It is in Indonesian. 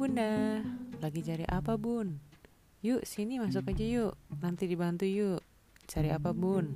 bunda, lagi cari apa bun? Yuk sini masuk aja yuk, nanti dibantu yuk. Cari apa bun?